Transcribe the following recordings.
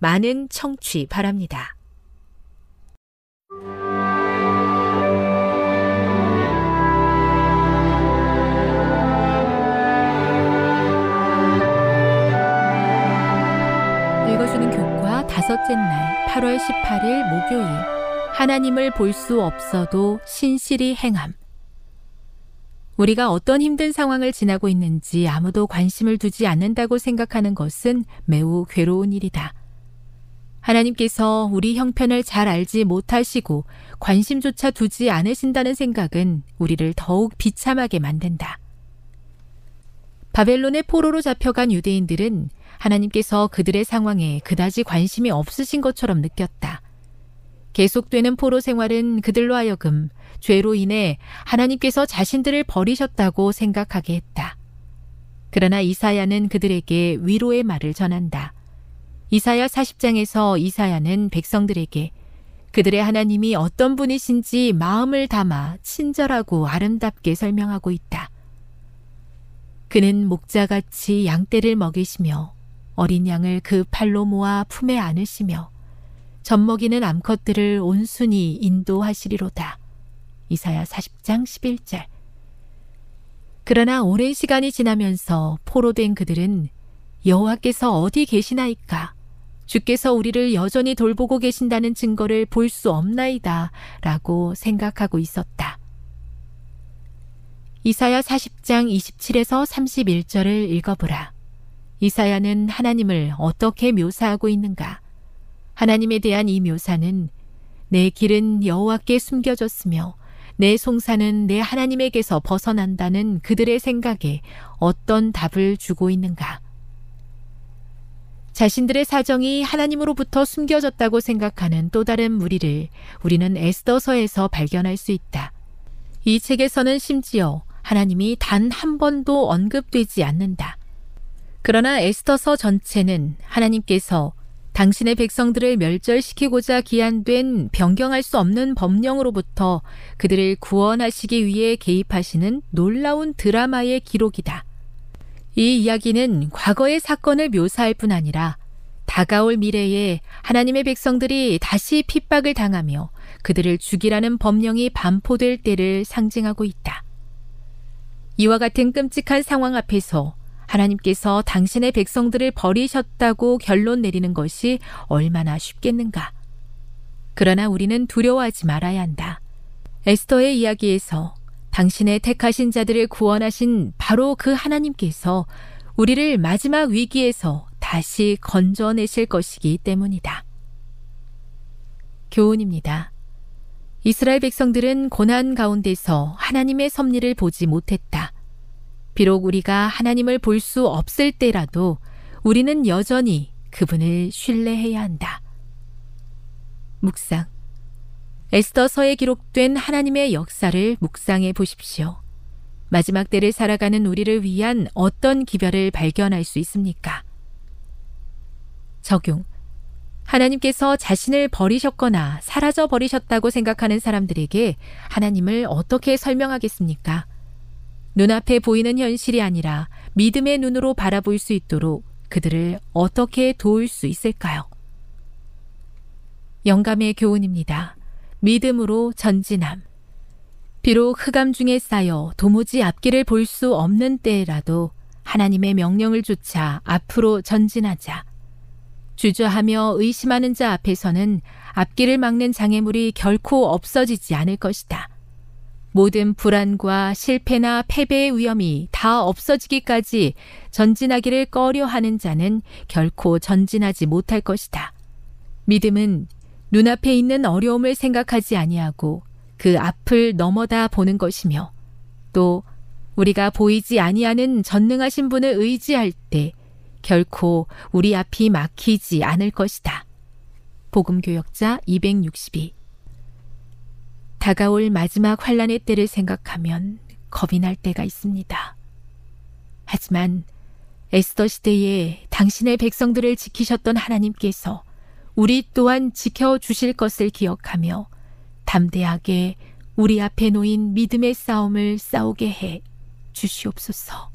많은 청취 바랍니다. 읽어주는 교과 다섯째 날 8월 18일 목요일 하나님을 볼 수 없어도 신실히 행함 우리가 어떤 힘든 상황을 지나고 있는지 아무도 관심을 두지 않는다고 생각하는 것은 매우 괴로운 일이다. 하나님께서 우리 형편을 잘 알지 못하시고 관심조차 두지 않으신다는 생각은 우리를 더욱 비참하게 만든다. 바벨론의 포로로 잡혀간 유대인들은 하나님께서 그들의 상황에 그다지 관심이 없으신 것처럼 느꼈다. 계속되는 포로 생활은 그들로 하여금 죄로 인해 하나님께서 자신들을 버리셨다고 생각하게 했다. 그러나 이사야는 그들에게 위로의 말을 전한다. 이사야 40장에서 이사야는 백성들에게 그들의 하나님이 어떤 분이신지 마음을 담아 친절하고 아름답게 설명하고 있다. 그는 목자같이 양떼를 먹이시며 어린 양을 그 팔로 모아 품에 안으시며 젖먹이는 암컷들을 온순히 인도하시리로다. 이사야 40장 11절. 그러나 오랜 시간이 지나면서 포로된 그들은 여호와께서 어디 계시나이까? 주께서 우리를 여전히 돌보고 계신다는 증거를 볼 수 없나이다. 라고 생각하고 있었다. 이사야 40장 27에서 31절을 읽어보라. 이사야는 하나님을 어떻게 묘사하고 있는가? 하나님에 대한 이 묘사는 내 길은 여호와께 숨겨졌으며 내 송사는 내 하나님에게서 벗어난다는 그들의 생각에 어떤 답을 주고 있는가? 자신들의 사정이 하나님으로부터 숨겨졌다고 생각하는 또 다른 무리를 우리는 에스더서에서 발견할 수 있다. 이 책에서는 심지어 하나님이 단 한 번도 언급되지 않는다. 그러나 에스더서 전체는 하나님께서 당신의 백성들을 멸절시키고자 기한된 변경할 수 없는 법령으로부터 그들을 구원하시기 위해 개입하시는 놀라운 드라마의 기록이다. 이 이야기는 과거의 사건을 묘사할 뿐 아니라 다가올 미래에 하나님의 백성들이 다시 핍박을 당하며 그들을 죽이라는 법령이 반포될 때를 상징하고 있다. 이와 같은 끔찍한 상황 앞에서 하나님께서 당신의 백성들을 버리셨다고 결론 내리는 것이 얼마나 쉽겠는가. 그러나 우리는 두려워하지 말아야 한다. 에스더의 이야기에서 당신의 택하신 자들을 구원하신 바로 그 하나님께서 우리를 마지막 위기에서 다시 건져내실 것이기 때문이다. 교훈입니다. 이스라엘 백성들은 고난 가운데서 하나님의 섭리를 보지 못했다. 비록 우리가 하나님을 볼 수 없을 때라도 우리는 여전히 그분을 신뢰해야 한다. 묵상. 에스더서에 기록된 하나님의 역사를 묵상해 보십시오. 마지막 때를 살아가는 우리를 위한 어떤 기별을 발견할 수 있습니까? 적용. 하나님께서 자신을 버리셨거나 사라져 버리셨다고 생각하는 사람들에게 하나님을 어떻게 설명하겠습니까? 눈앞에 보이는 현실이 아니라 믿음의 눈으로 바라볼 수 있도록 그들을 어떻게 도울 수 있을까요? 영감의 교훈입니다. 믿음으로 전진함. 비록 흑암 중에 쌓여 도무지 앞길을 볼 수 없는 때라도 하나님의 명령을 쫓아 앞으로 전진하자. 주저하며 의심하는 자 앞에서는 앞길을 막는 장애물이 결코 없어지지 않을 것이다. 모든 불안과 실패나 패배의 위험이 다 없어지기까지 전진하기를 꺼려 하는 자는 결코 전진하지 못할 것이다. 믿음은 눈앞에 있는 어려움을 생각하지 아니하고 그 앞을 넘어다 보는 것이며 또 우리가 보이지 아니하는 전능하신 분을 의지할 때 결코 우리 앞이 막히지 않을 것이다. 복음교역자 262 다가올 마지막 환란의 때를 생각하면 겁이 날 때가 있습니다. 하지만 에스더 시대에 당신의 백성들을 지키셨던 하나님께서 우리 또한 지켜주실 것을 기억하며 담대하게 우리 앞에 놓인 믿음의 싸움을 싸우게 해 주시옵소서.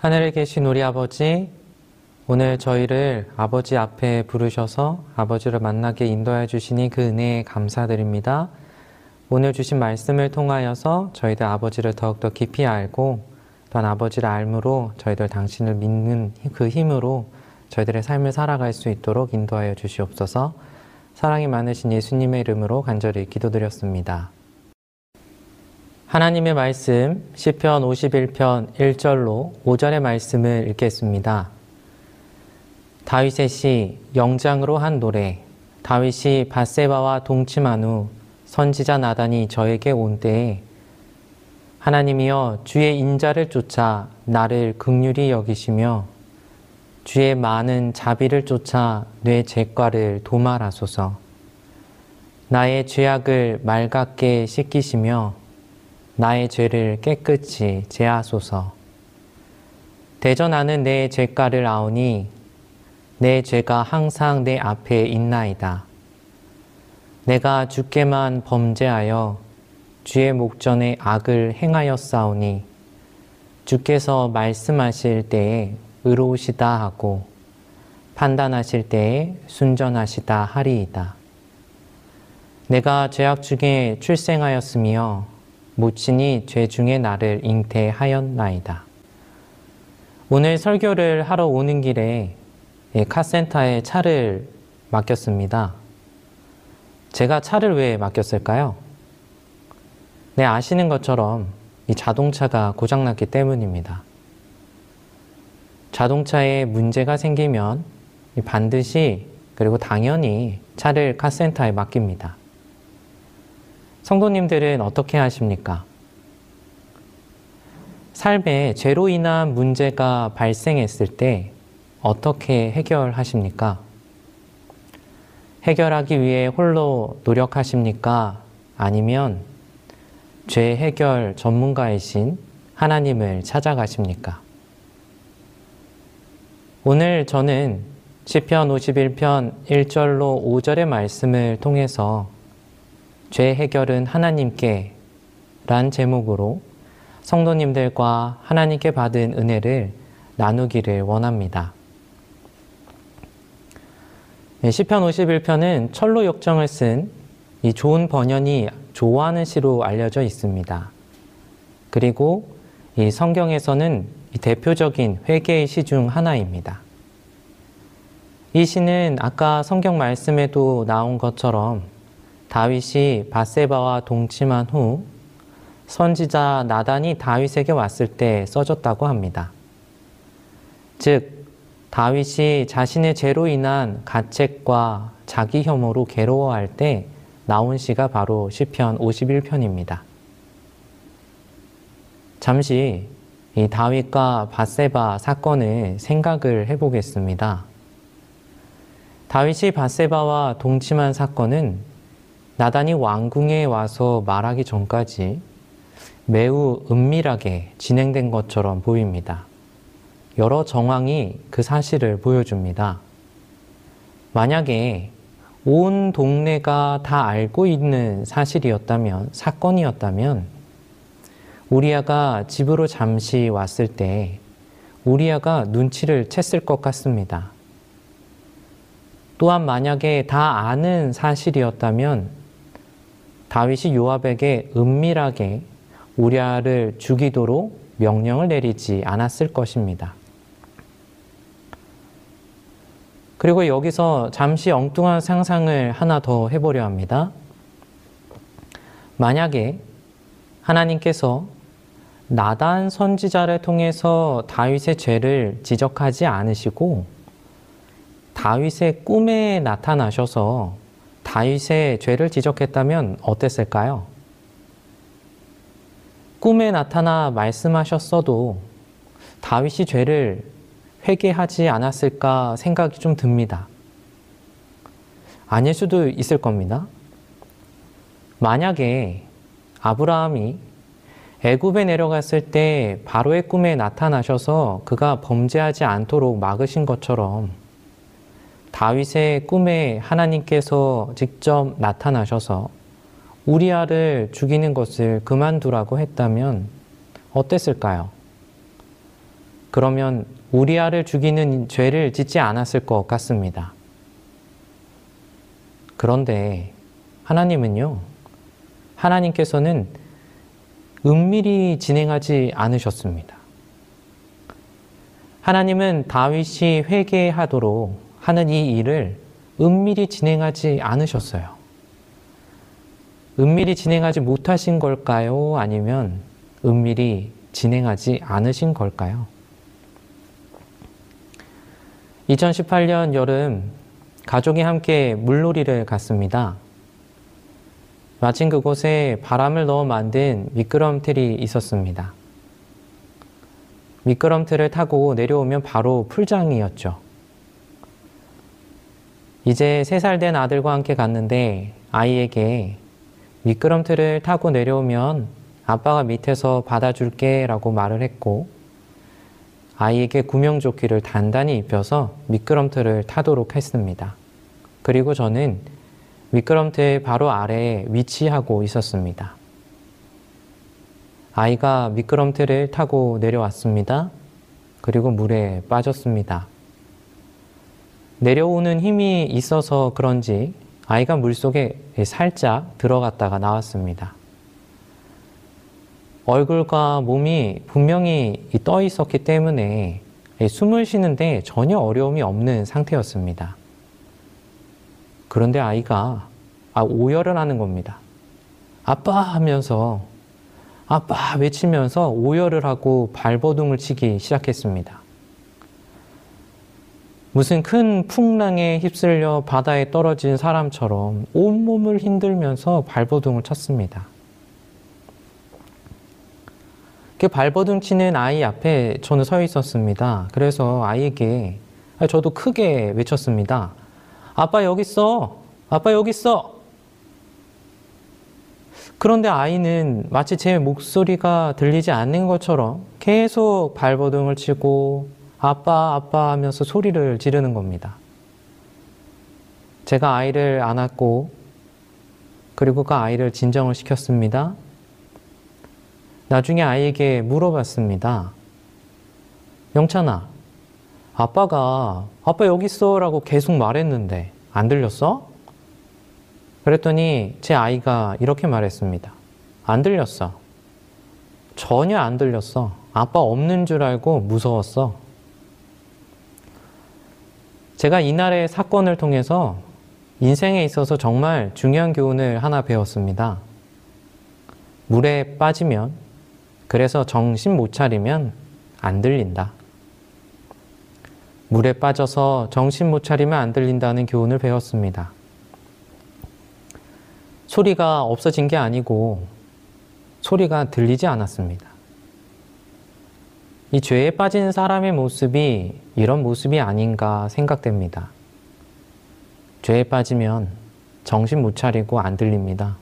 하늘에 계신 우리 아버지, 오늘 저희를 아버지 앞에 부르셔서 아버지를 만나게 인도해 주시니 그 은혜에 감사드립니다. 오늘 주신 말씀을 통하여서 저희들 아버지를 더욱더 깊이 알고 또한 아버지를 알므로 저희들 당신을 믿는 그 힘으로 저희들의 삶을 살아갈 수 있도록 인도하여 주시옵소서 사랑이 많으신 예수님의 이름으로 간절히 기도드렸습니다. 하나님의 말씀 시편 51편 1절로 5절의 말씀을 읽겠습니다. 다윗의 시 영장으로 한 노래 다윗이 바세바와 동침한 후 선지자 나단이 저에게 온 때에 하나님이여 주의 인자를 쫓아 나를 극률히 여기시며 주의 많은 자비를 쫓아 뇌 죄과를 도말하소서 나의 죄악을 맑게 씻기시며 나의 죄를 깨끗이 제하소서. 대전하는 내 죄가를 아오니 내 죄가 항상 내 앞에 있나이다. 내가 주께만 범죄하여 주의 목전에 악을 행하였사오니 주께서 말씀하실 때에 의로우시다 하고 판단하실 때에 순전하시다 하리이다. 내가 죄악 중에 출생하였으며 모친이 죄 중에 나를 잉태하였나이다. 오늘 설교를 하러 오는 길에 카센터에 차를 맡겼습니다. 제가 차를 왜 맡겼을까요? 네, 아시는 것처럼 이 자동차가 고장났기 때문입니다. 자동차에 문제가 생기면 반드시 그리고 당연히 차를 카센터에 맡깁니다. 성도님들은 어떻게 하십니까? 삶에 죄로 인한 문제가 발생했을 때 어떻게 해결하십니까? 해결하기 위해 홀로 노력하십니까? 아니면 죄 해결 전문가이신 하나님을 찾아가십니까? 오늘 저는 시편 51편 1절로 5절의 말씀을 통해서 죄 해결은 하나님께 란 제목으로 성도님들과 하나님께 받은 은혜를 나누기를 원합니다. 네, 시편 51편은 철로 역정을 쓴 이 좋은 번연이 좋아하는 시로 알려져 있습니다. 그리고 이 성경에서는 이 대표적인 회개의 시 중 하나입니다. 이 시는 아까 성경 말씀에도 나온 것처럼 다윗이 바세바와 동침한 후 선지자 나단이 다윗에게 왔을 때 써졌다고 합니다. 즉, 다윗이 자신의 죄로 인한 가책과 자기 혐오로 괴로워할 때 나온 시가 바로 시편 51편입니다. 잠시 이 다윗과 바세바 사건을 생각을 해보겠습니다. 다윗이 바세바와 동침한 사건은 나단이 왕궁에 와서 말하기 전까지 매우 은밀하게 진행된 것처럼 보입니다. 여러 정황이 그 사실을 보여줍니다. 만약에 온 동네가 다 알고 있는 사실이었다면, 사건이었다면, 우리아가 집으로 잠시 왔을 때 우리아가 눈치를 챘을 것 같습니다. 또한 만약에 다 아는 사실이었다면 다윗이 요압에게 은밀하게 우리아를 죽이도록 명령을 내리지 않았을 것입니다. 그리고 여기서 잠시 엉뚱한 상상을 하나 더 해보려 합니다. 만약에 하나님께서 나단 선지자를 통해서 다윗의 죄를 지적하지 않으시고 다윗의 꿈에 나타나셔서 다윗의 죄를 지적했다면 어땠을까요? 꿈에 나타나 말씀하셨어도 다윗이 죄를 회개하지 않았을까 생각이 좀 듭니다. 아닐 수도 있을 겁니다. 만약에 아브라함이 애굽에 내려갔을 때 바로의 꿈에 나타나셔서 그가 범죄하지 않도록 막으신 것처럼 다윗의 꿈에 하나님께서 직접 나타나셔서 우리아를 죽이는 것을 그만두라고 했다면 어땠을까요? 그러면 우리아를 죽이는 죄를 짓지 않았을 것 같습니다. 그런데 하나님은요, 하나님께서는 은밀히 진행하지 않으셨습니다. 하나님은 다윗이 회개하도록 하는 이 일을 은밀히 진행하지 않으셨어요. 은밀히 진행하지 못하신 걸까요? 아니면 은밀히 진행하지 않으신 걸까요? 2018년 여름 가족이 함께 물놀이를 갔습니다. 마침 그곳에 바람을 넣어 만든 미끄럼틀이 있었습니다. 미끄럼틀을 타고 내려오면 바로 풀장이었죠. 이제 세 살 된 아들과 함께 갔는데 아이에게 미끄럼틀을 타고 내려오면 아빠가 밑에서 받아줄게 라고 말을 했고 아이에게 구명조끼를 단단히 입혀서 미끄럼틀을 타도록 했습니다. 그리고 저는 미끄럼틀 바로 아래에 위치하고 있었습니다. 아이가 미끄럼틀을 타고 내려왔습니다. 그리고 물에 빠졌습니다. 내려오는 힘이 있어서 그런지 아이가 물속에 살짝 들어갔다가 나왔습니다. 얼굴과 몸이 분명히 떠 있었기 때문에 숨을 쉬는데 전혀 어려움이 없는 상태였습니다. 그런데 아이가 아, 오열을 하는 겁니다. 아빠 하면서 아빠 외치면서 오열을 하고 발버둥을 치기 시작했습니다. 무슨 큰 풍랑에 휩쓸려 바다에 떨어진 사람처럼 온몸을 흔들면서 발버둥을 쳤습니다. 그 발버둥 치는 아이 앞에 저는 서 있었습니다. 그래서 아이에게 저도 크게 외쳤습니다. 아빠 여기 있어! 아빠 여기 있어! 그런데 아이는 마치 제 목소리가 들리지 않는 것처럼 계속 발버둥을 치고 아빠, 아빠 하면서 소리를 지르는 겁니다. 제가 아이를 안았고, 그리고 그 아이를 진정을 시켰습니다. 나중에 아이에게 물어봤습니다. 영찬아, 아빠가, 아빠 여기 있어 라고 계속 말했는데, 안 들렸어? 그랬더니 제 아이가 이렇게 말했습니다. 안 들렸어. 전혀 안 들렸어. 아빠 없는 줄 알고 무서웠어. 제가 이날의 사건을 통해서 인생에 있어서 정말 중요한 교훈을 하나 배웠습니다. 물에 빠지면, 그래서 정신 못 차리면 안 들린다. 물에 빠져서 정신 못 차리면 안 들린다는 교훈을 배웠습니다. 소리가 없어진 게 아니고 소리가 들리지 않았습니다. 이 죄에 빠진 사람의 모습이 이런 모습이 아닌가 생각됩니다. 죄에 빠지면 정신 못 차리고 안 들립니다.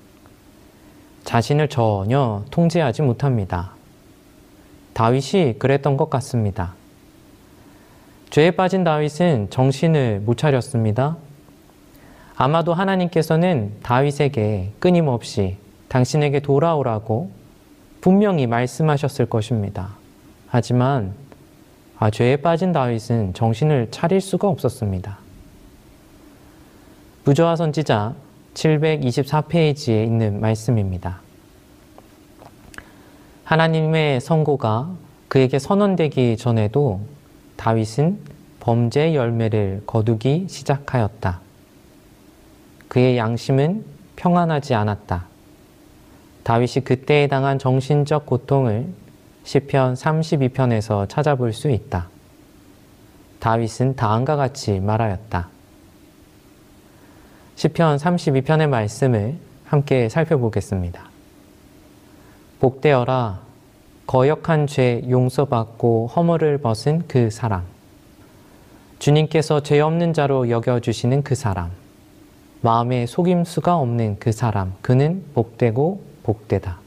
자신을 전혀 통제하지 못합니다. 다윗이 그랬던 것 같습니다. 죄에 빠진 다윗은 정신을 못 차렸습니다. 아마도 하나님께서는 다윗에게 끊임없이 당신에게 돌아오라고 분명히 말씀하셨을 것입니다. 하지만 아, 죄에 빠진 다윗은 정신을 차릴 수가 없었습니다. 부조화 선지자 724페이지에 있는 말씀입니다. 하나님의 선고가 그에게 선언되기 전에도 다윗은 범죄 열매를 거두기 시작하였다. 그의 양심은 평안하지 않았다. 다윗이 그때에 당한 정신적 고통을 시편 32편에서 찾아볼 수 있다. 다윗은 다음과 같이 말하였다. 시편 32편의 말씀을 함께 살펴보겠습니다. 복되어라 거역한 죄 용서받고 허물을 벗은 그 사람 주님께서 죄 없는 자로 여겨 주시는 그 사람 마음에 속임수가 없는 그 사람, 그는 복되고 복되다.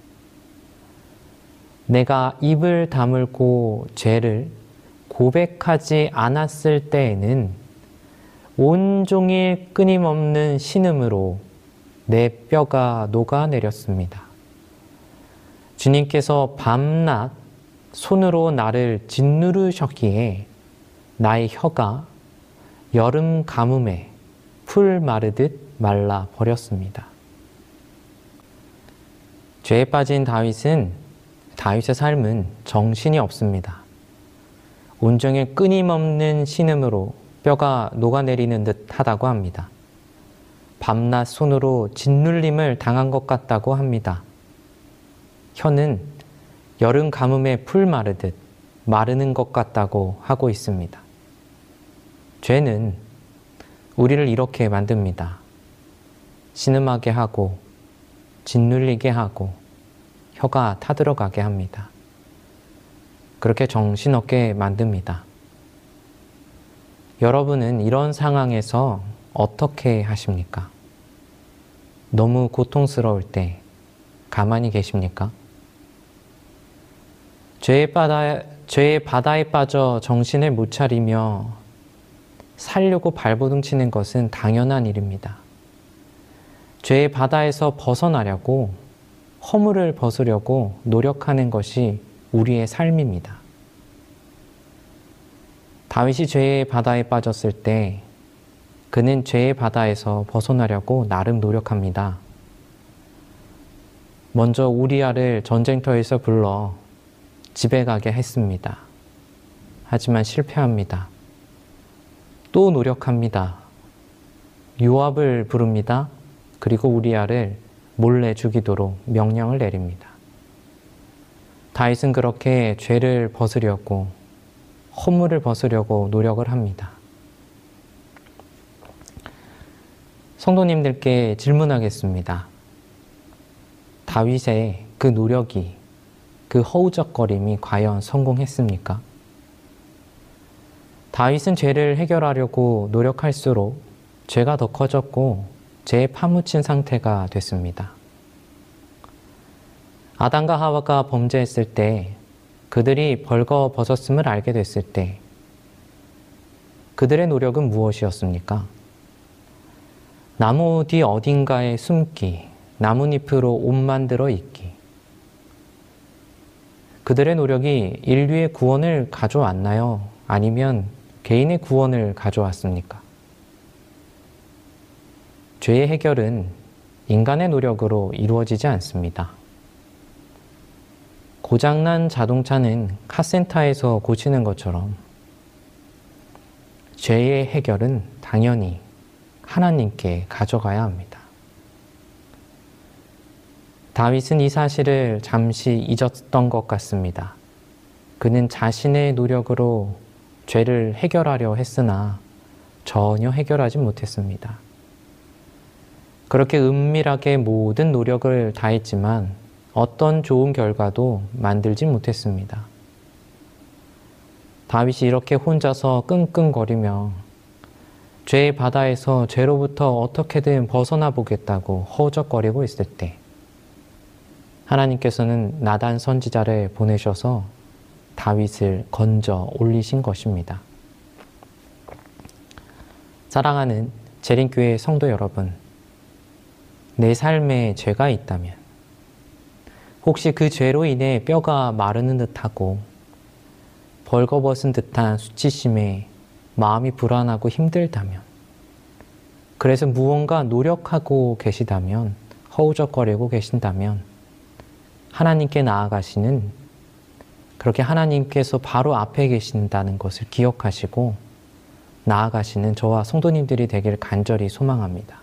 내가 입을 다물고 죄를 고백하지 않았을 때에는 온종일 끊임없는 신음으로 내 뼈가 녹아내렸습니다. 주님께서 밤낮 손으로 나를 짓누르셨기에 나의 혀가 여름 가뭄에 풀 마르듯 말라 버렸습니다. 죄에 빠진 다윗은 다윗의 삶은 정신이 없습니다. 온종일 끊임없는 신음으로 뼈가 녹아내리는 듯 하다고 합니다. 밤낮 손으로 짓눌림을 당한 것 같다고 합니다. 혀는 여름 가뭄에 풀 마르듯 마르는 것 같다고 하고 있습니다. 죄는 우리를 이렇게 만듭니다. 신음하게 하고, 짓눌리게 하고, 혀가 타들어가게 합니다. 그렇게 정신없게 만듭니다. 여러분은 이런 상황에서 어떻게 하십니까? 너무 고통스러울 때 가만히 계십니까? 죄의 바다, 죄의 바다에 빠져 정신을 못 차리며 살려고 발버둥 치는 것은 당연한 일입니다. 죄의 바다에서 벗어나려고 허물을 벗으려고 노력하는 것이 우리의 삶입니다. 다윗이 죄의 바다에 빠졌을 때 그는 죄의 바다에서 벗어나려고 나름 노력합니다. 먼저 우리아를 전쟁터에서 불러 집에 가게 했습니다. 하지만 실패합니다. 또 노력합니다. 요압을 부릅니다. 그리고 우리아를 몰래 죽이도록 명령을 내립니다. 다윗은 그렇게 죄를 벗으려고 허물을 벗으려고 노력을 합니다. 성도님들께 질문하겠습니다. 다윗의 그 노력이 그 허우적거림이 과연 성공했습니까? 다윗은 죄를 해결하려고 노력할수록 죄가 더 커졌고 죄에 파묻힌 상태가 됐습니다. 아담과 하와가 범죄했을 때 그들이 벌거 벗었음을 알게 됐을 때 그들의 노력은 무엇이었습니까? 나무 뒤 어딘가에 숨기, 나뭇잎으로 옷 만들어 입기. 그들의 노력이 인류의 구원을 가져왔나요? 아니면 개인의 구원을 가져왔습니까? 죄의 해결은 인간의 노력으로 이루어지지 않습니다. 고장난 자동차는 카센터에서 고치는 것처럼 죄의 해결은 당연히 하나님께 가져가야 합니다. 다윗은 이 사실을 잠시 잊었던 것 같습니다. 그는 자신의 노력으로 죄를 해결하려 했으나 전혀 해결하지 못했습니다. 그렇게 은밀하게 모든 노력을 다했지만 어떤 좋은 결과도 만들지 못했습니다. 다윗이 이렇게 혼자서 끙끙거리며 죄의 바다에서 죄로부터 어떻게든 벗어나 보겠다고 허우적거리고 있을 때 하나님께서는 나단 선지자를 보내셔서 다윗을 건져 올리신 것입니다. 사랑하는 재림교회 성도 여러분, 내 삶에 죄가 있다면, 혹시 그 죄로 인해 뼈가 마르는 듯하고 벌거벗은 듯한 수치심에 마음이 불안하고 힘들다면, 그래서 무언가 노력하고 계시다면, 허우적거리고 계신다면, 하나님께 나아가시는 그렇게 하나님께서 바로 앞에 계신다는 것을 기억하시고 나아가시는 저와 성도님들이 되기를 간절히 소망합니다.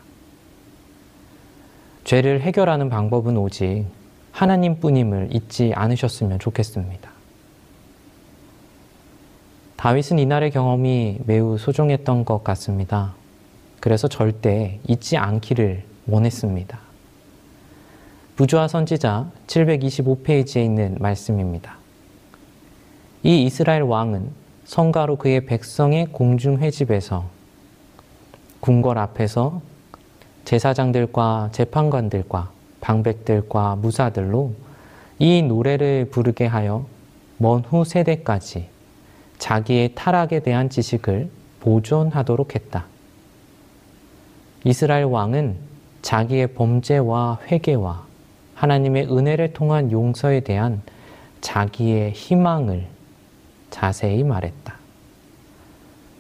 죄를 해결하는 방법은 오직 하나님뿐임을 잊지 않으셨으면 좋겠습니다. 다윗은 이날의 경험이 매우 소중했던 것 같습니다. 그래서 절대 잊지 않기를 원했습니다. 부조화 선지자 725페이지에 있는 말씀입니다. 이 이스라엘 왕은 성가로 그의 백성의 공중 회집에서 궁궐 앞에서 제사장들과 재판관들과 방백들과 무사들로 이 노래를 부르게 하여 먼 후 세대까지 자기의 타락에 대한 지식을 보존하도록 했다. 이스라엘 왕은 자기의 범죄와 회개와 하나님의 은혜를 통한 용서에 대한 자기의 희망을 자세히 말했다.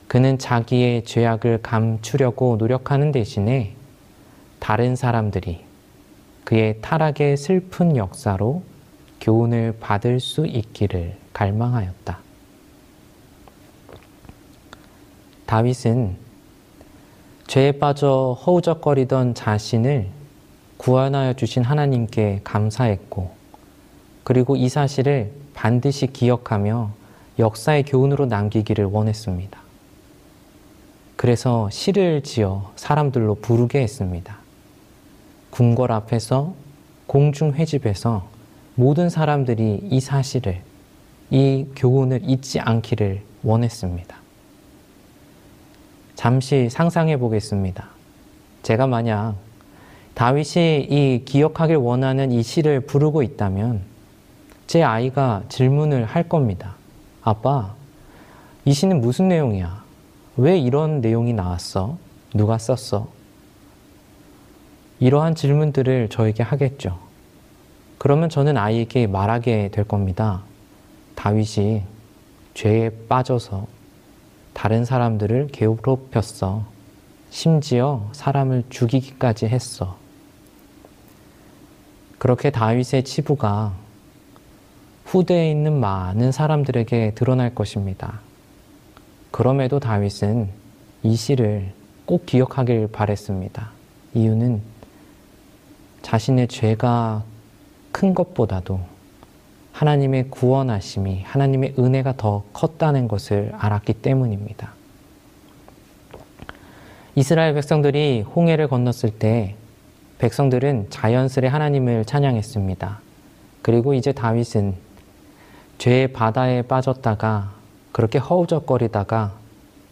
그는 자기의 죄악을 감추려고 노력하는 대신에 다른 사람들이 그의 타락의 슬픈 역사로 교훈을 받을 수 있기를 갈망하였다. 다윗은 죄에 빠져 허우적거리던 자신을 구원하여 주신 하나님께 감사했고, 그리고 이 사실을 반드시 기억하며 역사의 교훈으로 남기기를 원했습니다. 그래서 시를 지어 사람들로 부르게 했습니다. 궁궐 앞에서 공중 회집에서 모든 사람들이 이 사실을, 이 교훈을 잊지 않기를 원했습니다. 잠시 상상해 보겠습니다. 제가 만약 다윗이 이 기억하길 원하는 이 시를 부르고 있다면 제 아이가 질문을 할 겁니다. 아빠, 이 시는 무슨 내용이야? 왜 이런 내용이 나왔어? 누가 썼어? 이러한 질문들을 저에게 하겠죠. 그러면 저는 아이에게 말하게 될 겁니다. 다윗이 죄에 빠져서 다른 사람들을 괴롭혔어. 심지어 사람을 죽이기까지 했어. 그렇게 다윗의 치부가 후대에 있는 많은 사람들에게 드러날 것입니다. 그럼에도 다윗은 이 시를 꼭 기억하길 바랬습니다. 이유는 자신의 죄가 큰 것보다도 하나님의 구원하심이 하나님의 은혜가 더 컸다는 것을 알았기 때문입니다. 이스라엘 백성들이 홍해를 건넜을 때 백성들은 자연스레 하나님을 찬양했습니다. 그리고 이제 다윗은 죄의 바다에 빠졌다가 그렇게 허우적거리다가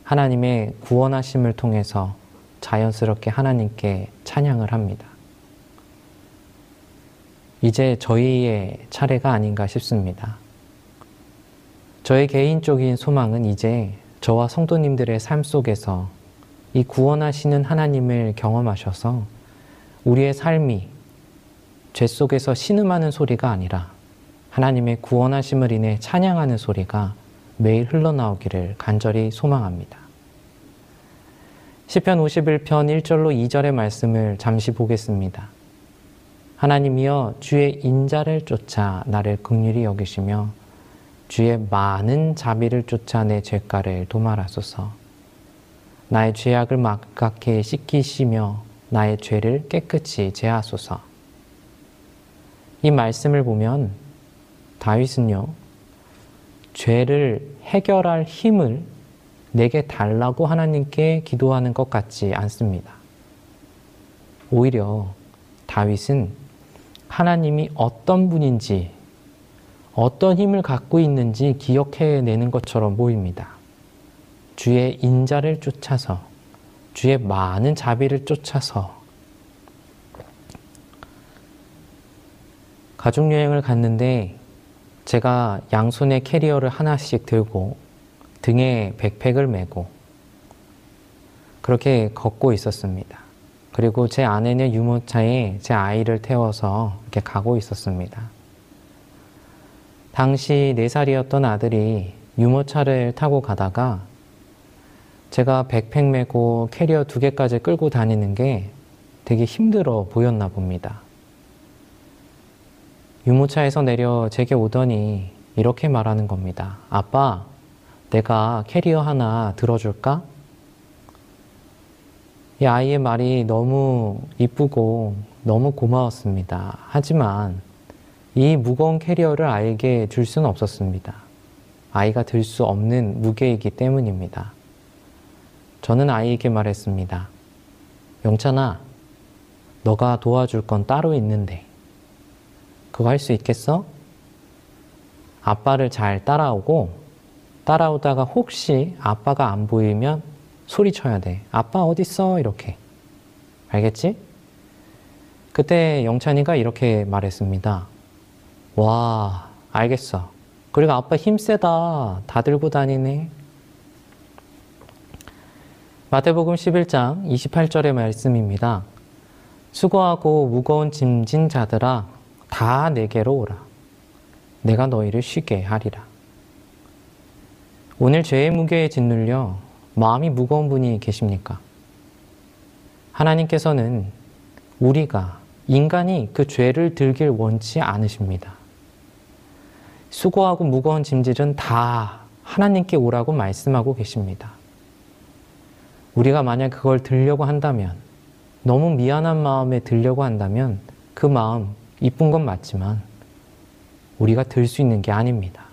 하나님의 구원하심을 통해서 자연스럽게 하나님께 찬양을 합니다. 이제 저희의 차례가 아닌가 싶습니다. 저의 개인적인 소망은 이제 저와 성도님들의 삶 속에서 이 구원하시는 하나님을 경험하셔서 우리의 삶이 죄 속에서 신음하는 소리가 아니라 하나님의 구원하심을 인해 찬양하는 소리가 매일 흘러나오기를 간절히 소망합니다. 시편 51편 1절로 2절의 말씀을 잠시 보겠습니다. 하나님이여 주의 인자를 쫓아 나를 극률히 여기시며 주의 많은 자비를 쫓아 내 죄가를 도말하소서. 나의 죄악을 막갛게 씻기시며 나의 죄를 깨끗이 제하소서. 이 말씀을 보면 다윗은요, 죄를 해결할 힘을 내게 달라고 하나님께 기도하는 것 같지 않습니다. 오히려 다윗은 하나님이 어떤 분인지, 어떤 힘을 갖고 있는지 기억해내는 것처럼 보입니다. 주의 인자를 쫓아서, 주의 많은 자비를 쫓아서, 가족여행을 갔는데 제가 양손에 캐리어를 하나씩 들고 등에 백팩을 메고 그렇게 걷고 있었습니다. 그리고 제 아내는 유모차에 제 아이를 태워서 이렇게 가고 있었습니다. 당시 4살이었던 아들이 유모차를 타고 가다가 제가 백팩 메고 캐리어 두 개까지 끌고 다니는 게 되게 힘들어 보였나 봅니다. 유모차에서 내려 제게 오더니 이렇게 말하는 겁니다. 아빠, 내가 캐리어 하나 들어줄까? 이 아이의 말이 너무 이쁘고 너무 고마웠습니다. 하지만 이 무거운 캐리어를 아이에게 줄 수는 없었습니다. 아이가 들 수 없는 무게이기 때문입니다. 저는 아이에게 말했습니다. 영찬아, 너가 도와줄 건 따로 있는데, 그거 할 수 있겠어? 아빠를 잘 따라오고, 따라오다가 혹시 아빠가 안 보이면 소리쳐야 돼. 아빠 어딨어? 이렇게. 알겠지? 그때 영찬이가 이렇게 말했습니다. 와, 알겠어. 그리고 아빠 힘 세다. 다 들고 다니네. 마태복음 11장 28절의 말씀입니다. 수고하고 무거운 짐진 자들아, 다 내게로 오라. 내가 너희를 쉬게 하리라. 오늘 죄의 무게에 짓눌려 마음이 무거운 분이 계십니까? 하나님께서는 우리가 인간이 그 죄를 들길 원치 않으십니다. 수고하고 무거운 짐질은 다 하나님께 오라고 말씀하고 계십니다. 우리가 만약 그걸 들려고 한다면, 너무 미안한 마음에 들려고 한다면 그 마음 이쁜 건 맞지만 우리가 들 수 있는 게 아닙니다.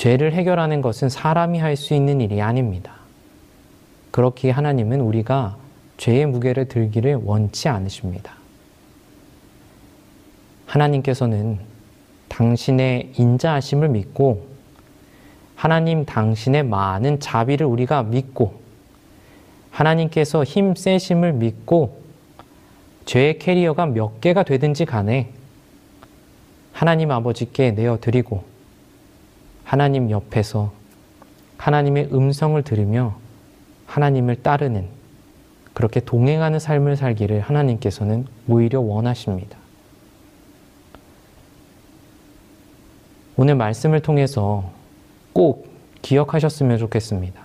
죄를 해결하는 것은 사람이 할 수 있는 일이 아닙니다. 그렇기에 하나님은 우리가 죄의 무게를 들기를 원치 않으십니다. 하나님께서는 당신의 인자하심을 믿고 하나님 당신의 많은 자비를 우리가 믿고 하나님께서 힘 세심을 믿고 죄의 캐리어가 몇 개가 되든지 간에 하나님 아버지께 내어드리고 하나님 옆에서 하나님의 음성을 들으며 하나님을 따르는 그렇게 동행하는 삶을 살기를 하나님께서는 오히려 원하십니다. 오늘 말씀을 통해서 꼭 기억하셨으면 좋겠습니다.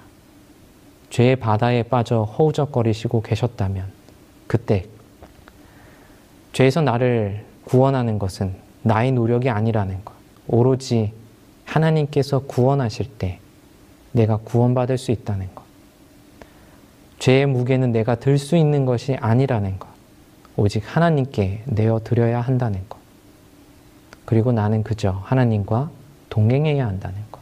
죄의 바다에 빠져 허우적거리시고 계셨다면 그때 죄에서 나를 구원하는 것은 나의 노력이 아니라는 것. 오로지 하나님께서 구원하실 때 내가 구원받을 수 있다는 것. 죄의 무게는 내가 들 수 있는 것이 아니라는 것. 오직 하나님께 내어 드려야 한다는 것. 그리고 나는 그저 하나님과 동행해야 한다는 것.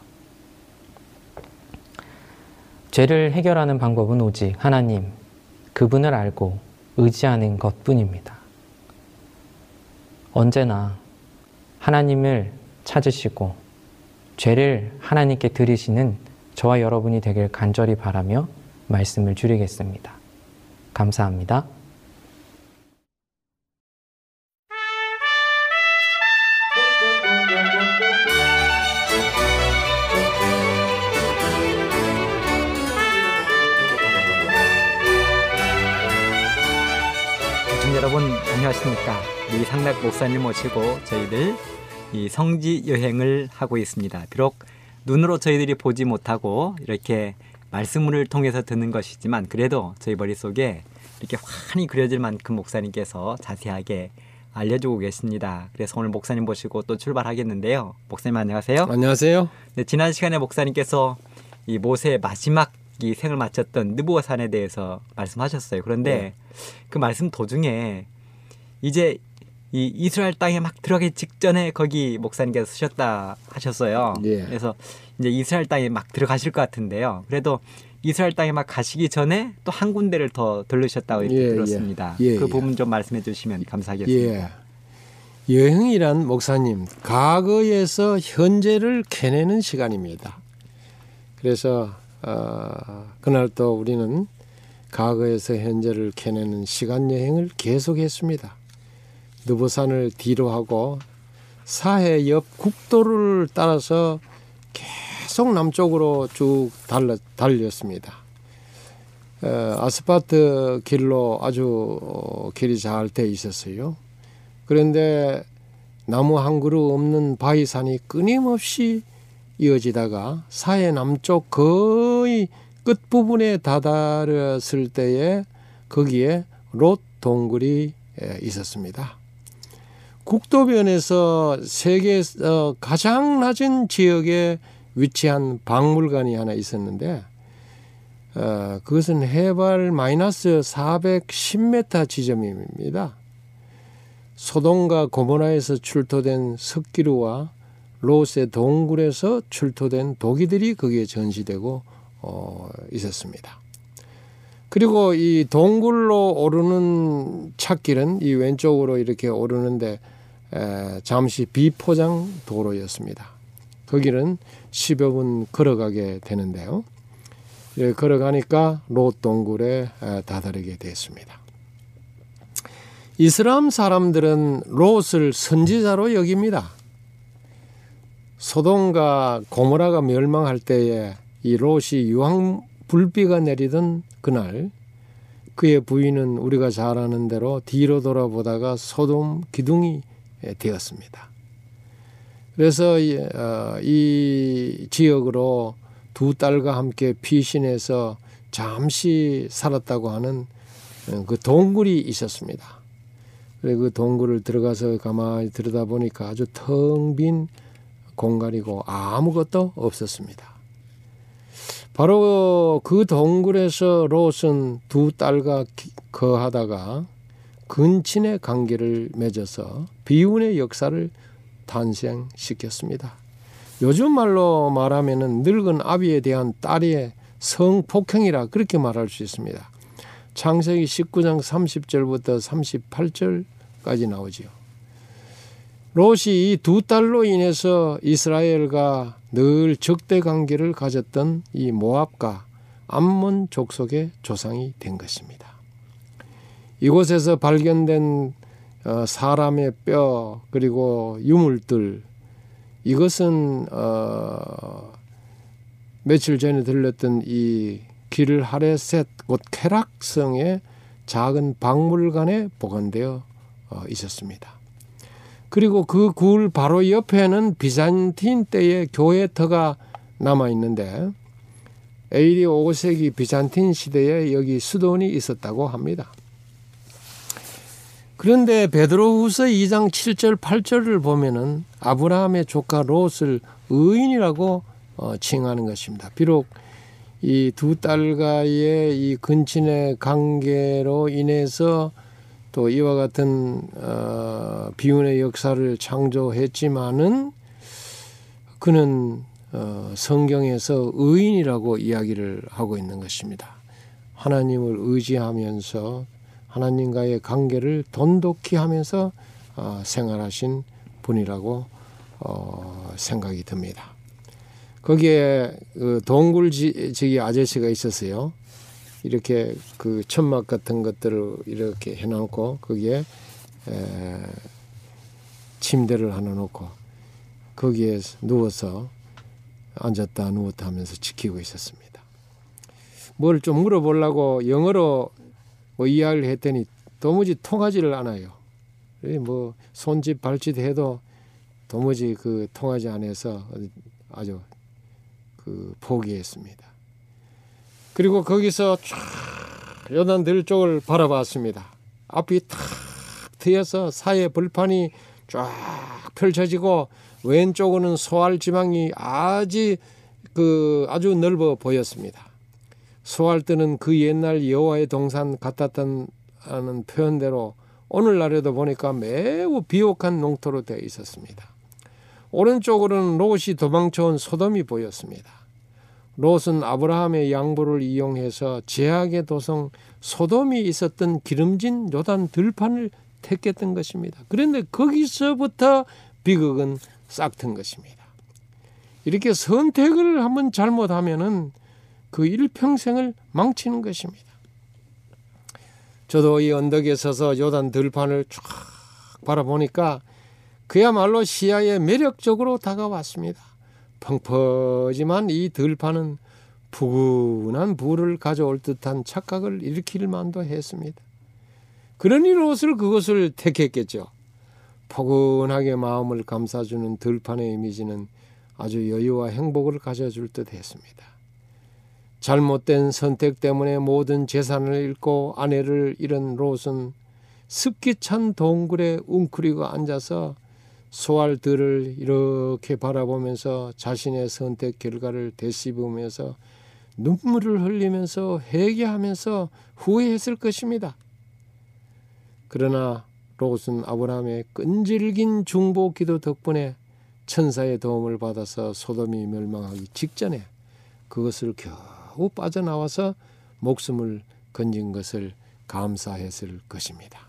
죄를 해결하는 방법은 오직 하나님, 그분을 알고 의지하는 것 뿐입니다. 언제나 하나님을 찾으시고 죄를 하나님께 드리시는 저와 여러분이 되길 간절히 바라며 말씀을 줄이겠습니다. 감사합니다. 여러분 안녕하십니까 이상락 목사님 모시고 저희들 이 성지 여행을 하고 있습니다. 비록 눈으로 저희들이 보지 못하고 이렇게 말씀을 통해서 듣는 것이지만 그래도 저희 머릿속에 이렇게 환히 그려질 만큼 목사님께서 자세하게 알려주고 계십니다. 그래서 오늘 목사님 모시고 또 출발하겠는데요. 목사님 안녕하세요. 안녕하세요. 네, 지난 시간에 목사님께서 이 모세의 마지막 이 생을 마쳤던 느부어산에 대해서 말씀하셨어요. 그런데 네. 그 말씀 도중에 이제 이 이스라엘 땅에 막 들어가기 직전에 거기 목사님께서 쓰셨다 하셨어요. 예. 그래서 이제 이스라엘 땅에 막 들어가실 것 같은데요. 그래도 이스라엘 땅에 막 가시기 전에 또 한 군데를 더 들르셨다고 예, 예, 들었습니다. 예, 그 예. 부분 좀 말씀해 주시면 감사하겠습니다. 예. 여행이란 목사님 과거에서 현재를 캐내는 시간입니다. 그래서 어, 그날 또 우리는 과거에서 현재를 캐내는 시간 여행을 계속했습니다. 느보산을 뒤로 하고 사해 옆 국도를 따라서 계속 남쪽으로 쭉 달려, 달렸습니다. 어, 아스파트 길로 아주 어, 길이 잘 돼 있었어요. 그런데 나무 한 그루 없는 바위산이 끊임없이 이어지다가 사해 남쪽 거의 끝부분에 다다렸을 때에 거기에 롯 동굴이 있었습니다. 국도변에서 세계에서 가장 낮은 지역에 위치한 박물관이 하나 있었는데 어, 그것은 해발 마이너스 410m 지점입니다. 소돔과 고모라에서 출토된 석기루와 로스의 동굴에서 출토된 도기들이 거기에 전시되고 어, 있었습니다. 그리고 이 동굴로 오르는 찾길은 이 왼쪽으로 이렇게 오르는데 에, 잠시 비포장 도로였습니다. 거기는 10여 분 걸어가게 되는데요. 예, 걸어가니까 롯 동굴에 다다르게 됐습니다. 이슬람 사람들은 롯을 선지자로 여깁니다. 소돔과 고모라가 멸망할 때에 이 롯이 유황 불비가 내리던 그날 그의 부인은 우리가 잘 아는 대로 뒤로 돌아보다가 소돔 기둥이 되었습니다. 그래서 이, 어, 이 지역으로 두 딸과 함께 피신해서 잠시 살았다고 하는 어, 그 동굴이 있었습니다. 그리고 그 동굴을 들어가서 가만히 들여다 보니까 아주 텅 빈 공간이고 아무것도 없었습니다. 바로 그 동굴에서 롯은 두 딸과 거하다가 근친의 관계를 맺어서 비운의 역사를 탄생시켰습니다. 요즘 말로 말하면은 늙은 아비에 대한 딸의 성폭행이라 그렇게 말할 수 있습니다. 창세기 19장 30절부터 38절까지 나오지요. 롯이 이 두 딸로 인해서 이스라엘과 늘 적대 관계를 가졌던 이 모압과 암몬 족속의 조상이 된 것입니다. 이곳에서 발견된 어, 사람의 뼈 그리고 유물들 이것은 어, 며칠 전에 들렸던 이 길을 하레셋 곧 쾌락성의 작은 박물관에 보관되어 어, 있었습니다. 그리고 그 굴 바로 옆에는 비잔틴 때의 교회터가 남아 있는데 AD 5세기 비잔틴 시대에 여기 수도원이 있었다고 합니다. 그런데 베드로후서 2장 7절 8절을 보면은 아브라함의 조카 롯을 의인이라고 어, 칭하는 것입니다. 비록 이 두 딸과의 이 근친의 관계로 인해서 또 이와 같은 어, 비운의 역사를 창조했지만은 그는 어, 성경에서 의인이라고 이야기를 하고 있는 것입니다. 하나님을 의지하면서 하나님과의 관계를 돈독히 하면서 어, 생활하신 분이라고 어, 생각이 듭니다. 거기에 그 동굴지기 아저씨가 있었어요. 이렇게 그 천막 같은 것들을 이렇게 해놓고 거기에 에, 침대를 하나 놓고 거기에 누워서 앉았다 누웠다 하면서 지키고 있었습니다. 뭘 좀 물어보려고 영어로 뭐 이야기를 했더니 도무지 통하지를 않아요. 뭐 손짓 발짓 해도 도무지 그 통하지 않아서 아주 그 포기했습니다. 그리고 거기서 쫙 요단 들 쪽을 바라봤습니다. 앞이 탁 트여서 사이에 불판이 쫙 펼쳐지고 왼쪽으로는 소알 지방이 아주 그 아주 넓어 보였습니다. 소할 때는 그 옛날 여호와의 동산 같았던 하는 표현대로 오늘날에도 보니까 매우 비옥한 농토로 되어 있었습니다. 오른쪽으로는 롯이 도망쳐온 소돔이 보였습니다. 롯은 아브라함의 양보를 이용해서 제약의 도성 소돔이 있었던 기름진 요단 들판을 택했던 것입니다. 그런데 거기서부터 비극은 싹튼 것입니다. 이렇게 선택을 한번 잘못하면은 그 일평생을 망치는 것입니다. 저도 이 언덕에 서서 요단 들판을 쫙 바라보니까 그야말로 시야에 매력적으로 다가왔습니다. 펑퍼지만 이 들판은 푸근한 불을 가져올 듯한 착각을 일으킬 만도 했습니다. 그러니 롯을 그것을 택했겠죠. 포근하게 마음을 감싸주는 들판의 이미지는 아주 여유와 행복을 가져줄 듯 했습니다. 잘못된 선택 때문에 모든 재산을 잃고 아내를 잃은 롯은 습기 찬 동굴에 웅크리고 앉아서 소알들을 이렇게 바라보면서 자신의 선택 결과를 되씹으면서 눈물을 흘리면서 회개하면서 후회했을 것입니다. 그러나 롯은 아브라함의 끈질긴 중보 기도 덕분에 천사의 도움을 받아서 소돔이 멸망하기 직전에 그것을 겨 우 겨우 빠져나와서 목숨을 건진 것을 감사했을 것입니다.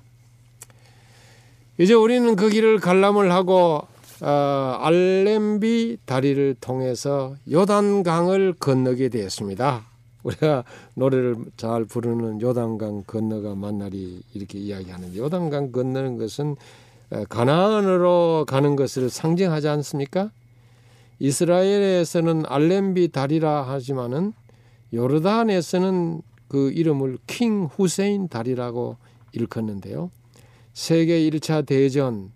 이제 우리는 그 길을 관람을 하고 어, 알렘비 다리를 통해서 요단강을 건너게 되었습니다. 우리가 노래를 잘 부르는 요단강 건너가 만날이 이렇게 이야기하는데 요단강 건너는 것은 어, 가나안으로 가는 것을 상징하지 않습니까? 이스라엘에서는 알렘비 다리라 하지만은 요르단에서는 그 이름을 킹 후세인 다리라고 일컫는데요. 세계 1차 대전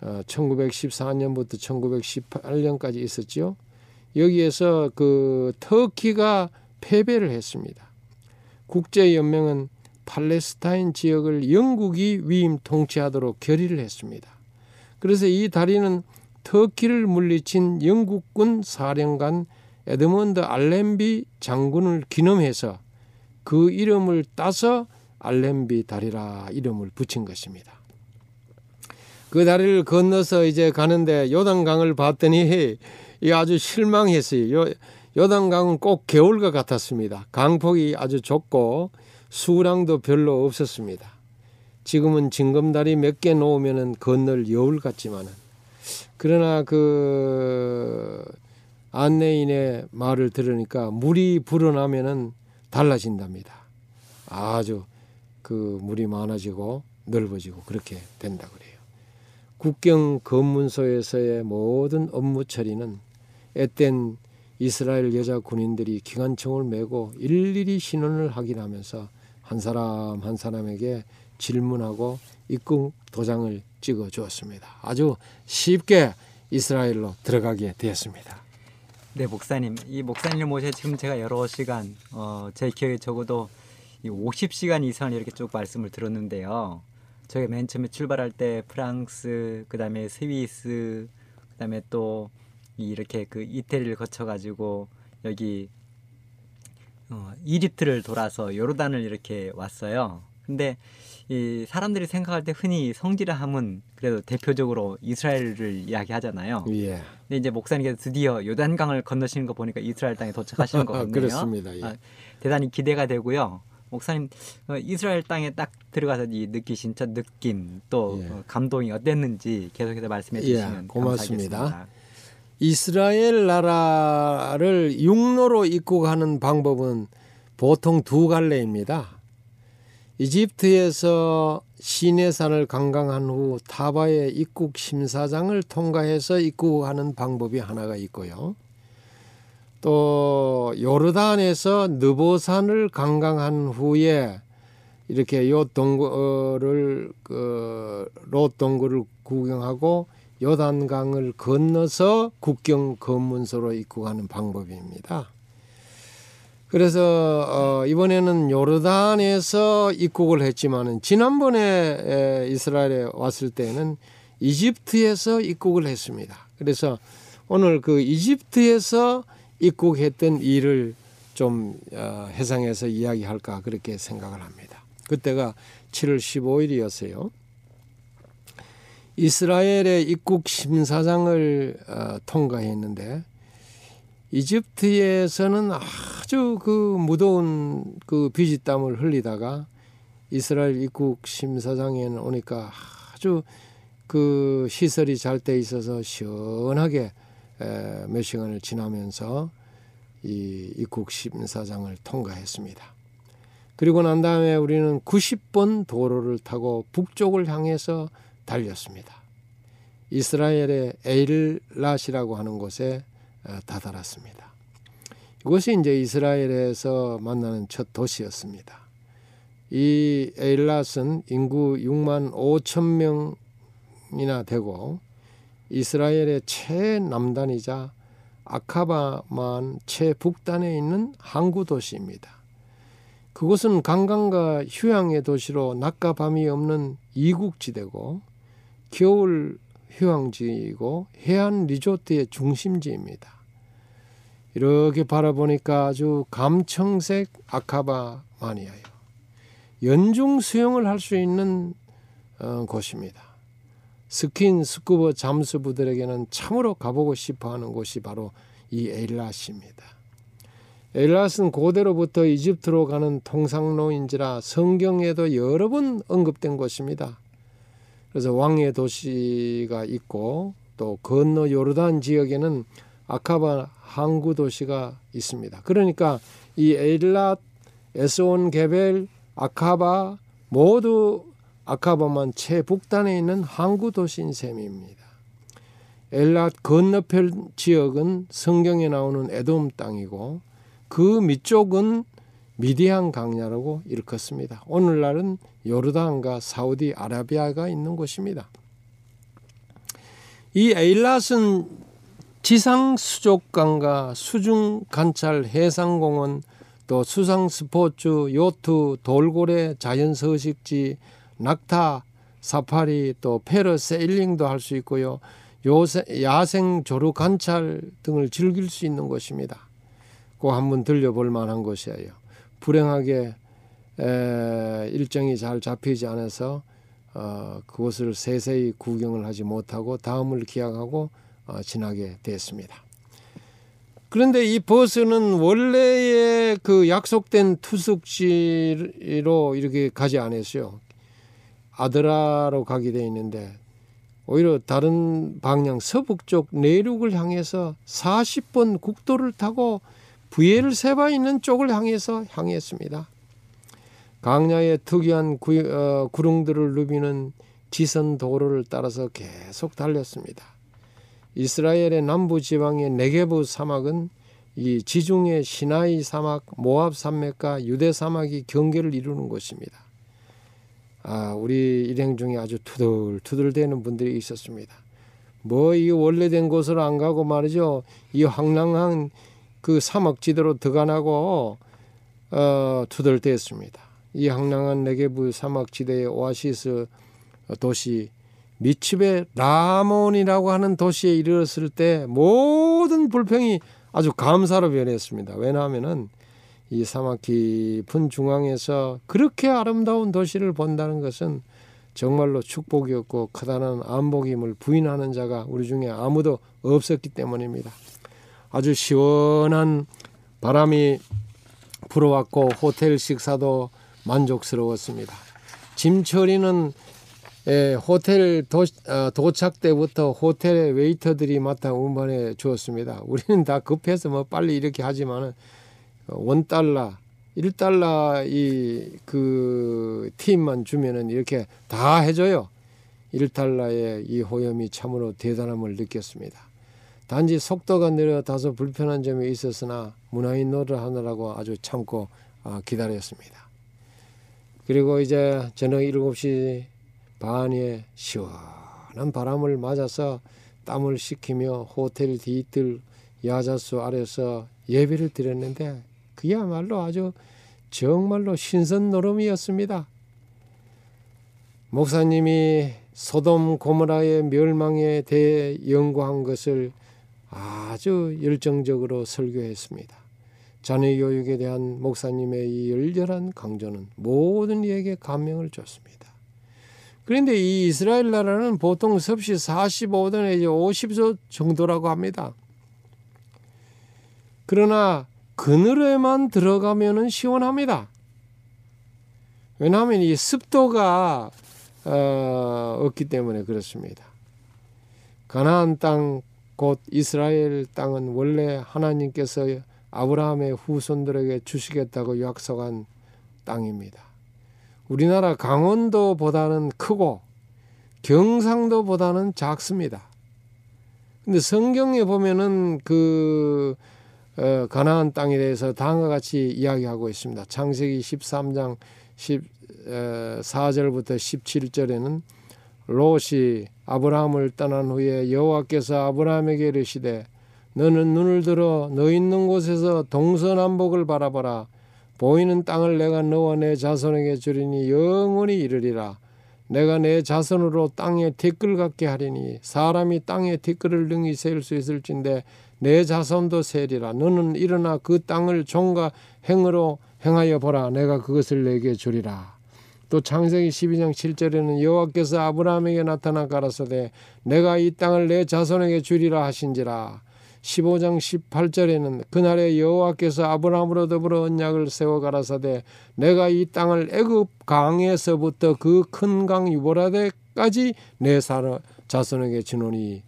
어, 1914년부터 1918년까지 있었죠. 여기에서 그 터키가 패배를 했습니다. 국제연맹은 팔레스타인 지역을 영국이 위임 통치하도록 결의를 했습니다. 그래서 이 다리는 터키를 물리친 영국군 사령관 에드먼드 알렌비 장군을 기념해서 그 이름을 따서 알렌비 다리라 이름을 붙인 것입니다. 그 다리를 건너서 이제 가는데 요단강을 봤더니 이 아주 실망했어요. 요, 요단강은 꼭 겨울과 같았습니다. 강폭이 아주 좁고 수량도 별로 없었습니다. 지금은 징검다리 몇 개 놓으면은 건널 여울 같지만은 그러나 그 안내인의 말을 들으니까 물이 불어나면은 달라진답니다. 아주 그 물이 많아지고 넓어지고 그렇게 된다 그래요. 국경 검문소에서의 모든 업무 처리는 앳된 이스라엘 여자 군인들이 기관총을 메고 일일이 신원을 확인하면서 한 사람 한 사람에게 질문하고 입국 도장을 찍어 주었습니다. 아주 쉽게 이스라엘로 들어가게 되었습니다. 네, 목사님. 이 목사님을 모셔 지금 제가 여러 시간, 어, 제 기억에 적어도 이 50시간 이상 이렇게 쭉 말씀을 들었는데요. 저희가 맨 처음에 출발할 때 프랑스, 그 다음에 스위스, 그 다음에 또 이렇게 그 이태리를 거쳐가지고 여기 어, 이집트를 돌아서 요르단을 이렇게 왔어요. 근데 이 사람들이 생각할 때 흔히 성지라 함은 그래도 대표적으로 이스라엘을 이야기하잖아요. 예. 근데 이제 목사님께서 드디어 요단강을 건너시는 거 보니까 이스라엘 땅에 도착하시는 것 같네요. 그렇습니다. 예. 아, 대단히 기대가 되고요. 목사님 어, 이스라엘 땅에 딱 들어가서 이 느끼신 첫 느낌 또 예. 어, 감동이 어땠는지 계속해서 말씀해 예, 주시면 고맙습니다. 감사하겠습니다. 이스라엘 나라를 육로로 입국하는 방법은 보통 두 갈래입니다. 이집트에서 시내산을 강강한 후 타바의 입국 심사장을 통과해서 입국하는 방법이 하나가 있고요. 또 요르단에서 느보산을 강강한 후에 이렇게 요 동굴을 그롯 동굴을 구경하고 요단강을 건너서 국경 검문소로 입국하는 방법입니다. 그래서 어, 이번에는 요르단에서 입국을 했지만은 지난번에 에, 이스라엘에 왔을 때는 이집트에서 입국을 했습니다. 그래서 오늘 그 이집트에서 입국했던 일을 좀 어, 해상해서 이야기할까 그렇게 생각을 합니다. 그때가 7월 15일이었어요. 이스라엘의 입국 심사장을 어, 통과했는데 이집트에서는 아주 그 무더운 그 비지땀을 흘리다가 이스라엘 입국 심사장에는 오니까 아주 그 시설이 잘 돼 있어서 시원하게 에, 몇 시간을 지나면서 이 입국 심사장을 통과했습니다. 그리고 난 다음에 우리는 90번 도로를 타고 북쪽을 향해서 달렸습니다. 이스라엘의 에일랏이라고 하는 곳에 어, 다다랐습니다. 이곳이 이제 이스라엘에서 만나는 첫 도시였습니다. 이 에일랏은 인구 6만 5천 명이나 되고 이스라엘의 최남단이자 아카바만 최북단에 있는 항구 도시입니다. 그곳은 관광과 휴양의 도시로 낮과 밤이 없는 이국지대고 겨울 휴양지이고 해안 리조트의 중심지입니다. 이렇게 바라보니까 아주 감청색 아카바 마니아요. 연중 수영을 할 수 있는 어, 곳입니다. 스킨 스쿠버 잠수부들에게는 참으로 가보고 싶어하는 곳이 바로 이 에일랏입니다. 에일랏은 고대로부터 이집트로 가는 통상로인지라 성경에도 여러 번 언급된 곳입니다. 그래서 왕의 도시가 있고 또 건너 요르단 지역에는 아카바 항구 도시가 있습니다. 그러니까 이 에일랏, 에스온 게벨, 아카바 모두 아카바만 최북단에 있는 항구 도시인 셈입니다. 엘랏 건너편 지역은 성경에 나오는 에돔 땅이고 그 밑쪽은 미디안 강야라고 일컫습니다. 오늘날은 요르단과 사우디 아라비아가 있는 곳입니다. 이 에일랏은 지상 수족관과 수중 관찰 해상공원 또 수상 스포츠 요트 돌고래 자연 서식지 낙타 사파리 또 패러세일링도 할 수 있고요. 요새 야생 조류 관찰 등을 즐길 수 있는 곳입니다. 꼭 한번 들려볼 만한 곳이에요. 불행하게 에, 일정이 잘 잡히지 않아서 어, 그곳을 세세히 구경을 하지 못하고 다음을 기약하고 어, 지나게 됐습니다. 그런데 이 버스는 원래의 그 약속된 투숙지로 이렇게 가지 않았어요. 아드라로 가게 돼 있는데 오히려 다른 방향 서북쪽 내륙을 향해서 40번 국도를 타고 부엘세바 있는 쪽을 향해서 향했습니다. 강야의 특이한 구, 어, 구릉들을 누비는 지선 도로를 따라서 계속 달렸습니다. 이스라엘의 남부 지방의 네게브 사막은 이 지중해 시나이 사막, 모압 산맥과 유대 사막이 경계를 이루는 곳입니다. 아, 우리 일행 중에 아주 투덜투덜대는 분들이 있었습니다. 뭐 이 원래된 곳으로 안 가고 말이죠. 이 황량한 그 사막 지대로 들어가고 어, 투덜댔습니다. 이 황량한 네게브 사막 지대의 오아시스 도시 미츠베 라몬이라고 하는 도시에 이르렀을 때 모든 불평이 아주 감사로 변했습니다. 왜냐하면은 이 사막 깊은 중앙에서 그렇게 아름다운 도시를 본다는 것은 정말로 축복이었고 크다는 안복임을 부인하는 자가 우리 중에 아무도 없었기 때문입니다. 아주 시원한 바람이 불어왔고 호텔 식사도 만족스러웠습니다. 짐 처리는 예, 호텔 도, 어, 도착 때부터 호텔의 웨이터들이 맡아 운반해 주었습니다. 우리는 다 급해서 뭐 빨리 이렇게 하지만은 원 달러, 1달러 이 그 팀만 주면은 이렇게 다 해줘요. 1달러의 이 호염이 참으로 대단함을 느꼈습니다. 단지 속도가 느려 다소 불편한 점이 있었으나 문화인 노릇을 하느라고 아주 참고 아, 기다렸습니다. 그리고 이제 저녁 7시 반에 시원한 바람을 맞아서 땀을 식히며 호텔 뒤뜰 야자수 아래서 예배를 드렸는데 그야말로 아주 정말로 신선놀음이었습니다. 목사님이 소돔 고모라의 멸망에 대해 연구한 것을 아주 열정적으로 설교했습니다. 자녀 교육에 대한 목사님의 이 열렬한 강조는 모든 이에게 감명을 줬습니다. 그런데 이 이스라엘 나라는 보통 섭씨 45도 내지 50도 정도라고 합니다. 그러나 그늘에만 들어가면은 시원합니다. 왜냐하면 이 습도가 어, 없기 때문에 그렇습니다. 가나안 땅 곧 이스라엘 땅은 원래 하나님께서 아브라함의 후손들에게 주시겠다고 약속한 땅입니다. 우리나라 강원도보다는 크고 경상도보다는 작습니다. 근데 성경에 보면은 그 어, 가나안 땅에 대해서 다음과 같이 이야기하고 있습니다. 창세기 13장 14절부터 어, 17절에는 롯이 아브라함을 떠난 후에 여호와께서 아브라함에게 이르시되 너는 눈을 들어 너 있는 곳에서 동서남북을 바라보라 보이는 땅을 내가 너와 내 자손에게 주리니 영원히 이르리라. 내가 내 자손으로 땅에 티끌 같게 하리니 사람이 땅에 티끌을 능히 세울 수 있을진데 내 자손도 세리라. 너는 일어나 그 땅을 종과 행으로 행하여 보라. 내가 그것을 내게 주리라. 또 창세기 12장 7절에는 여호와께서 아브라함에게 나타나 가라사대 내가 이 땅을 내 자손에게 주리라 하신지라 15장 18절에는 그날에 여호와께서 아브라함으로 더불어 언약을 세워 가라사대 내가 이 땅을 애굽 강에서부터 그 큰 강 유보라데까지 내 자손에게 주노니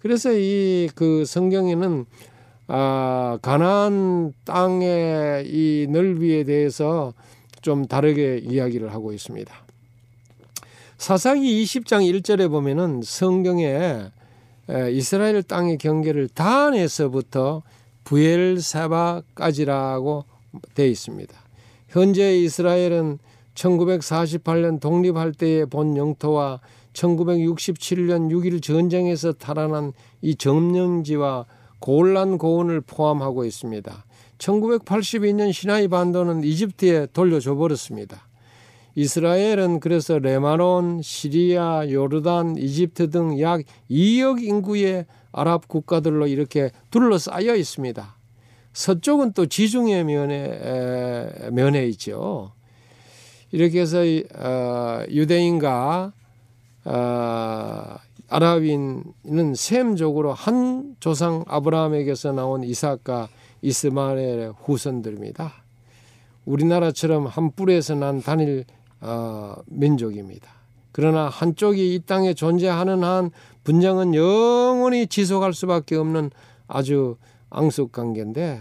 그래서 이 그 성경에는 아 가나안 땅의 이 넓이에 대해서 좀 다르게 이야기를 하고 있습니다. 사사기 20장 1절에 보면은 성경에 이스라엘 땅의 경계를 단에서부터 부엘사바까지라고 되어 있습니다. 현재 이스라엘은 1948년 독립할 때의 본 영토와 1967년 6.1 전쟁에서 탈환한 이 점령지와 골란 고원을 포함하고 있습니다. 1982년 시나이 반도는 이집트에 돌려줘 버렸습니다. 이스라엘은 그래서 레마논, 시리아, 요르단, 이집트 등 약 2억 인구의 아랍 국가들로 이렇게 둘러싸여 있습니다. 서쪽은 또 지중해 면에 면에 있죠. 이렇게 해서 어, 유대인과 어, 아랍인은 셈적으로 한 조상 아브라함에게서 나온 이삭과 이스마엘의 후손들입니다. 우리나라처럼 한 뿔에서 난 단일 어, 민족입니다. 그러나 한쪽이 이 땅에 존재하는 한 분쟁은 영원히 지속할 수밖에 없는 아주 앙숙 관계인데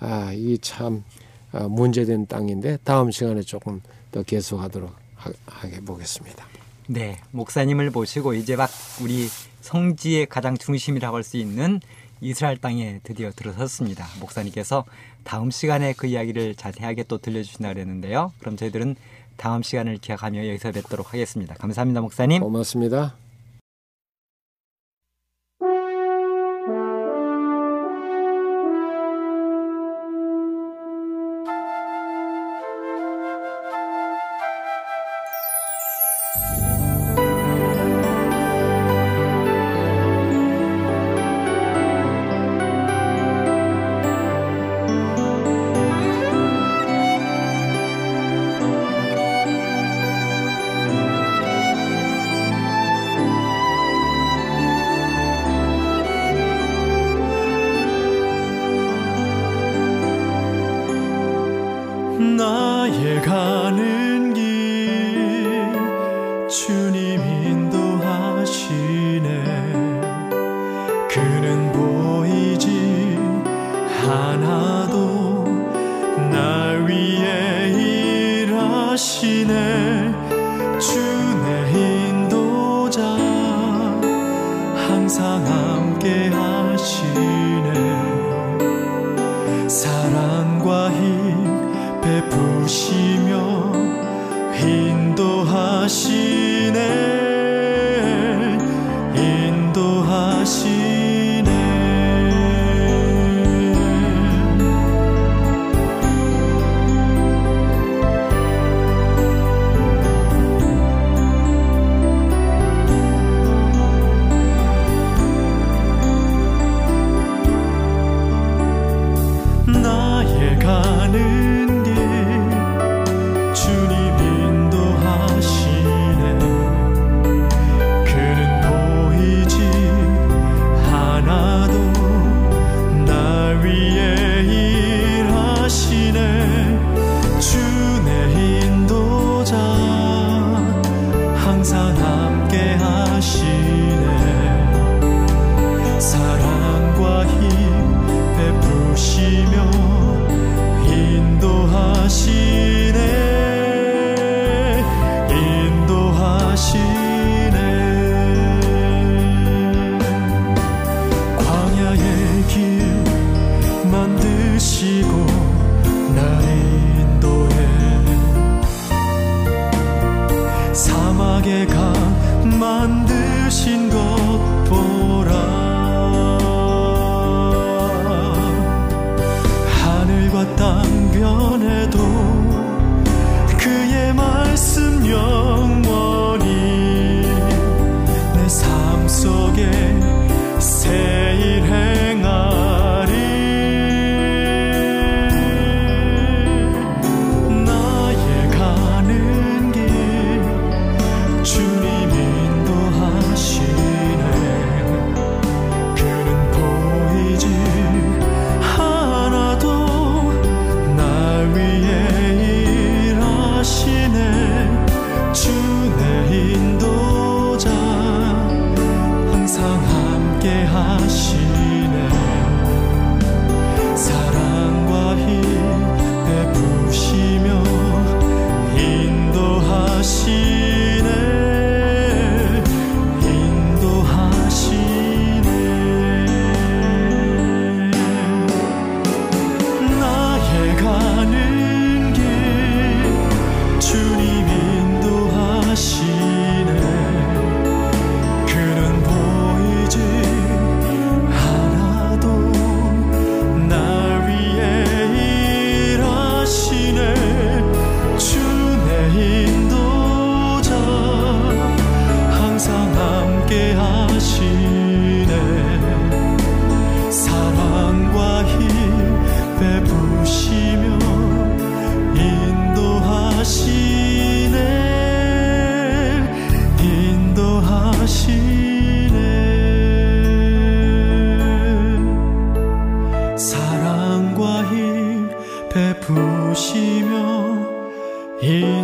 아, 이참 어, 문제된 땅인데 다음 시간에 조금 더 계속하도록 하, 하게 보겠습니다. 네, 목사님을 모시고 이제 막 우리 성지의 가장 중심이라고 할 수 있는 이스라엘 땅에 드디어 들어섰습니다. 목사님께서 다음 시간에 그 이야기를 자세하게 또 들려주신다 그랬는데요. 그럼 저희들은 다음 시간을 기약하며 여기서 뵙도록 하겠습니다. 감사합니다, 목사님. 고맙습니다. 하시